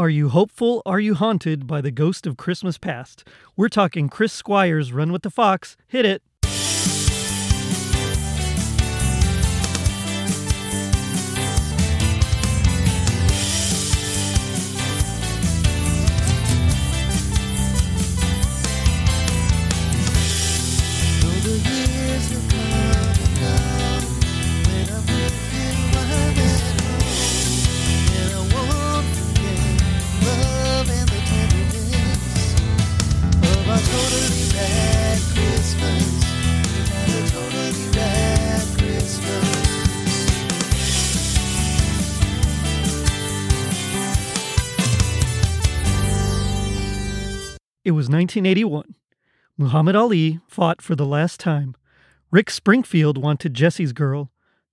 Are you hopeful? Are you haunted by the ghost of Christmas past? We're talking Chris Squire's Run with the Fox. Hit it. It was 1981. Muhammad Ali fought for the last time. Rick Springfield wanted Jesse's Girl.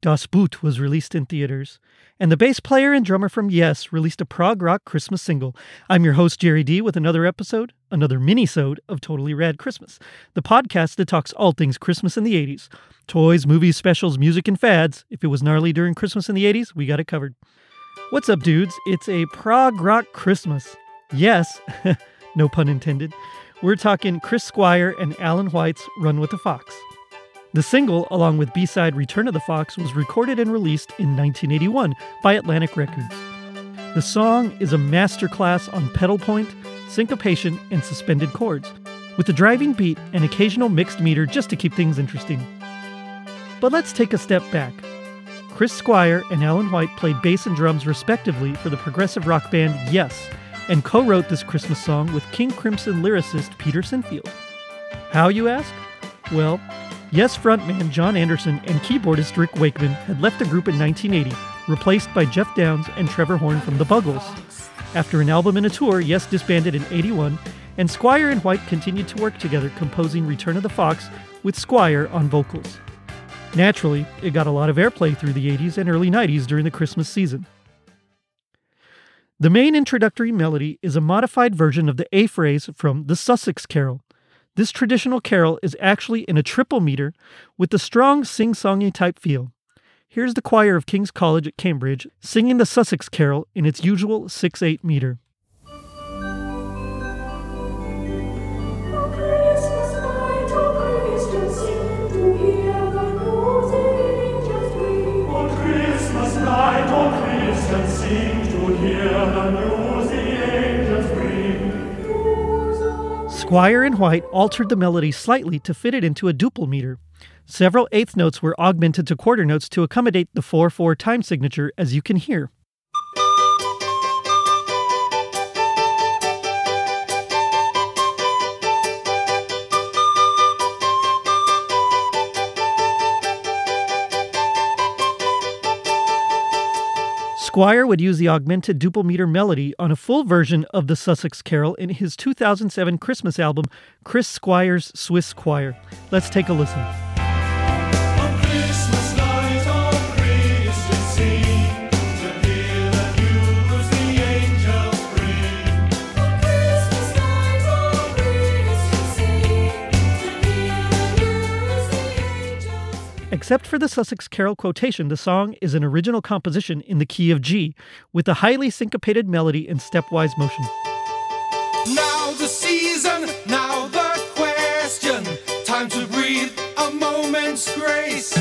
Das Boot was released in theaters. And the bass player and drummer from Yes released a prog rock Christmas single. I'm your host, Jerry D, with another episode, another mini-sode of Totally Rad Christmas, the podcast that talks all things Christmas in the 80s. Toys, movies, specials, music, and fads. If it was gnarly during Christmas in the 80s, we got it covered. What's up, dudes? It's a prog rock Christmas. Yes, no pun intended. We're talking Chris Squire and Alan White's Run with the Fox. The single, along with B side Return of the Fox, was recorded and released in 1981 by Atlantic Records. The song is a masterclass on pedal point, syncopation, and suspended chords, with a driving beat and occasional mixed meter just to keep things interesting. But let's take a step back. Chris Squire and Alan White played bass and drums respectively for the progressive rock band Yes, and co wrote this Christmas song with King Crimson lyricist Peter Sinfield. How, you ask? Well, Yes frontman Jon Anderson and keyboardist Rick Wakeman had left the group in 1980, replaced by Geoff Downes and Trevor Horn from the Buggles. After an album and a tour, Yes disbanded in 81, and Squire and White continued to work together composing Return of the Fox with Squire on vocals. Naturally, it got a lot of airplay through the 80s and early 90s during the Christmas season. The main introductory melody is a modified version of the A phrase from the Sussex Carol. This traditional carol is actually in a triple meter with a strong sing songy type feel. Here's the choir of King's College at Cambridge singing the Sussex Carol in its usual 6 8 meter. Squire and White altered the melody slightly to fit it into a duple meter. Several eighth notes were augmented to quarter notes to accommodate the 4 4 time signature, as you can hear. Squire would use the augmented duple meter melody on a full version of the Sussex Carol in his 2007 Christmas album, Chris Squire's Swiss Choir. Let's take a listen. Except for the Sussex Carol quotation, the song is an original composition in the key of G, with a highly syncopated melody and stepwise motion. Now the season, now the question. Time to breathe a moment's grace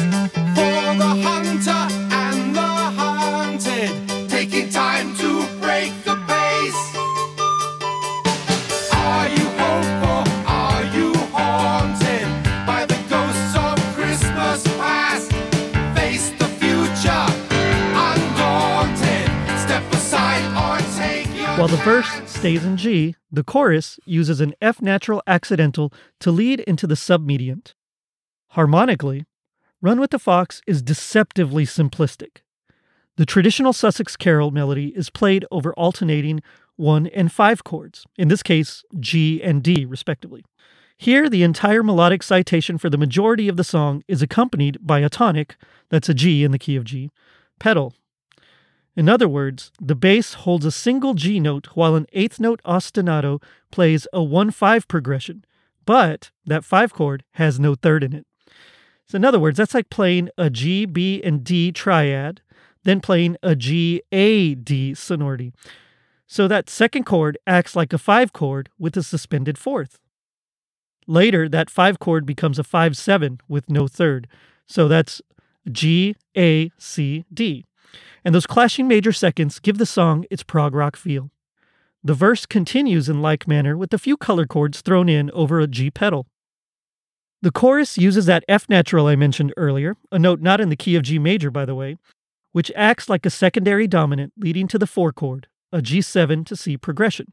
While the verse stays in G, the chorus uses an F natural accidental to lead into the submediant. Harmonically, Run with the Fox is deceptively simplistic. The traditional Sussex Carol melody is played over alternating 1 and 5 chords, in this case, G and D, respectively. Here, the entire melodic citation for the majority of the song is accompanied by a tonic, that's a G in the key of G, pedal. In other words, the bass holds a single G note while an eighth note ostinato plays a 1 5 progression, but that 5 chord has no third in it. So, in other words, that's like playing a G, B, and D triad, then playing a G, A, D sonority. So that second chord acts like a five chord with a suspended fourth. Later, that five chord becomes a 5 7 with no third. So that's G, A, C, D. And those clashing major seconds give the song its prog rock feel. The verse continues in like manner with a few color chords thrown in over a G pedal. The chorus uses that F natural I mentioned earlier, a note not in the key of G major, by the way, which acts like a secondary dominant leading to the four chord, a G7 to C progression.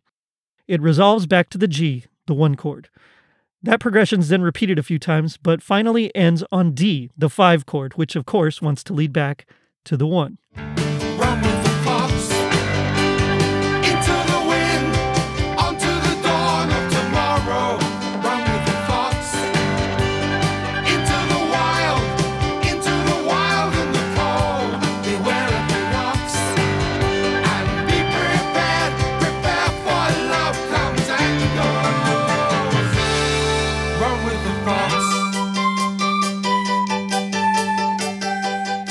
It resolves back to the G, the one chord. That progression is then repeated a few times, but finally ends on D, the five chord, which of course wants to lead back to the one. Run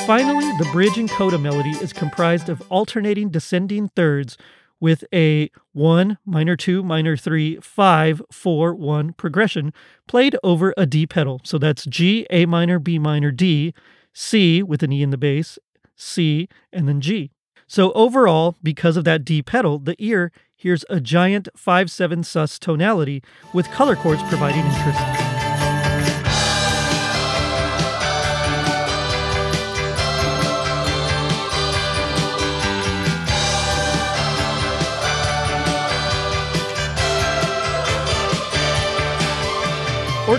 Finally, the bridge and coda melody is comprised of alternating descending thirds with a 1, minor 2, minor 3, 5, 4, 1 progression played over a D pedal. So that's G, A minor, B minor, D, C with an E in the bass, C, and then G. So overall, because of that D pedal, the ear hears a giant 5 7 sus tonality with color chords providing interest.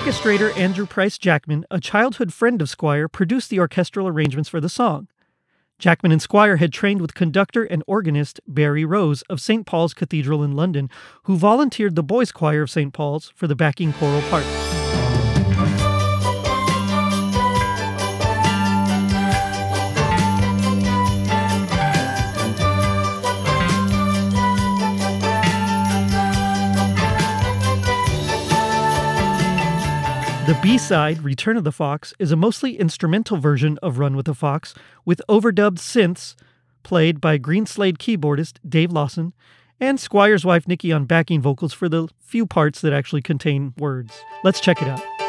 Orchestrator Andrew Pryce Jackman, a childhood friend of Squire, produced the orchestral arrangements for the song. Jackman and Squire had trained with conductor and organist Barry Rose of St. Paul's Cathedral in London, who volunteered the boys' choir of St. Paul's for the backing choral part. The B side, Return of the Fox, is a mostly instrumental version of Run with the Fox with overdubbed synths played by Greenslade keyboardist Dave Lawson and Squire's wife Nikki on backing vocals for the few parts that actually contain words. Let's check it out.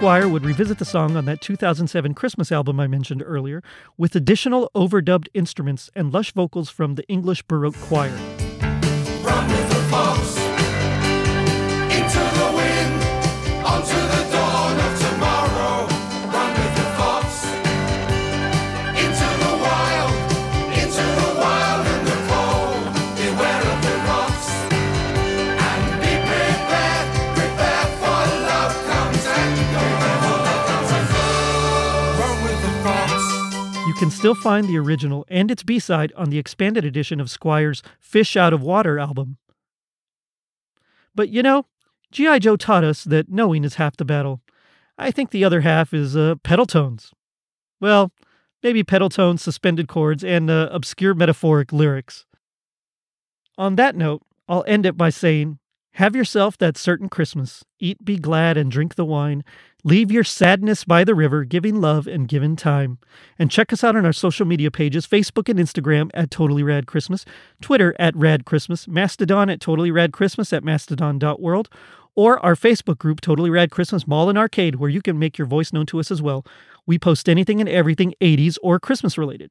Squire would revisit the song on that 2007 Christmas album I mentioned earlier with additional overdubbed instruments and lush vocals from the English Baroque Choir. Can still find the original and its B side on the expanded edition of Squire's Fish Out of Water album. But you know, G.I. Joe taught us that knowing is half the battle. I think the other half is uh, pedal tones. Well, maybe pedal tones, suspended chords, and uh, obscure metaphoric lyrics. On that note, I'll end it by saying have yourself that certain Christmas. Eat, be glad, and drink the wine. Leave your sadness by the river, giving love and giving time. And check us out on our social media pages Facebook and Instagram at Totally Rad Christmas, Twitter at Rad Christmas, Mastodon at Totally Rad Christmas at mastodon.world, or our Facebook group, Totally Rad Christmas Mall and Arcade, where you can make your voice known to us as well. We post anything and everything 80s or Christmas related.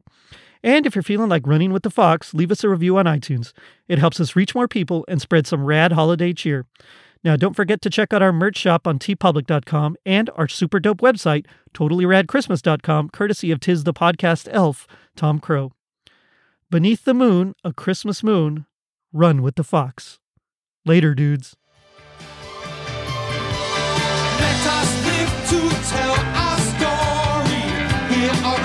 And if you're feeling like running with the fox, leave us a review on iTunes. It helps us reach more people and spread some rad holiday cheer. Now, don't forget to check out our merch shop on Teepublic.com and our super dope website, totallyradchristmas.com, courtesy of Tis the Podcast Elf, Tom Crow. Beneath the moon, a Christmas moon, run with the fox. Later, dudes. To tell our story. Here are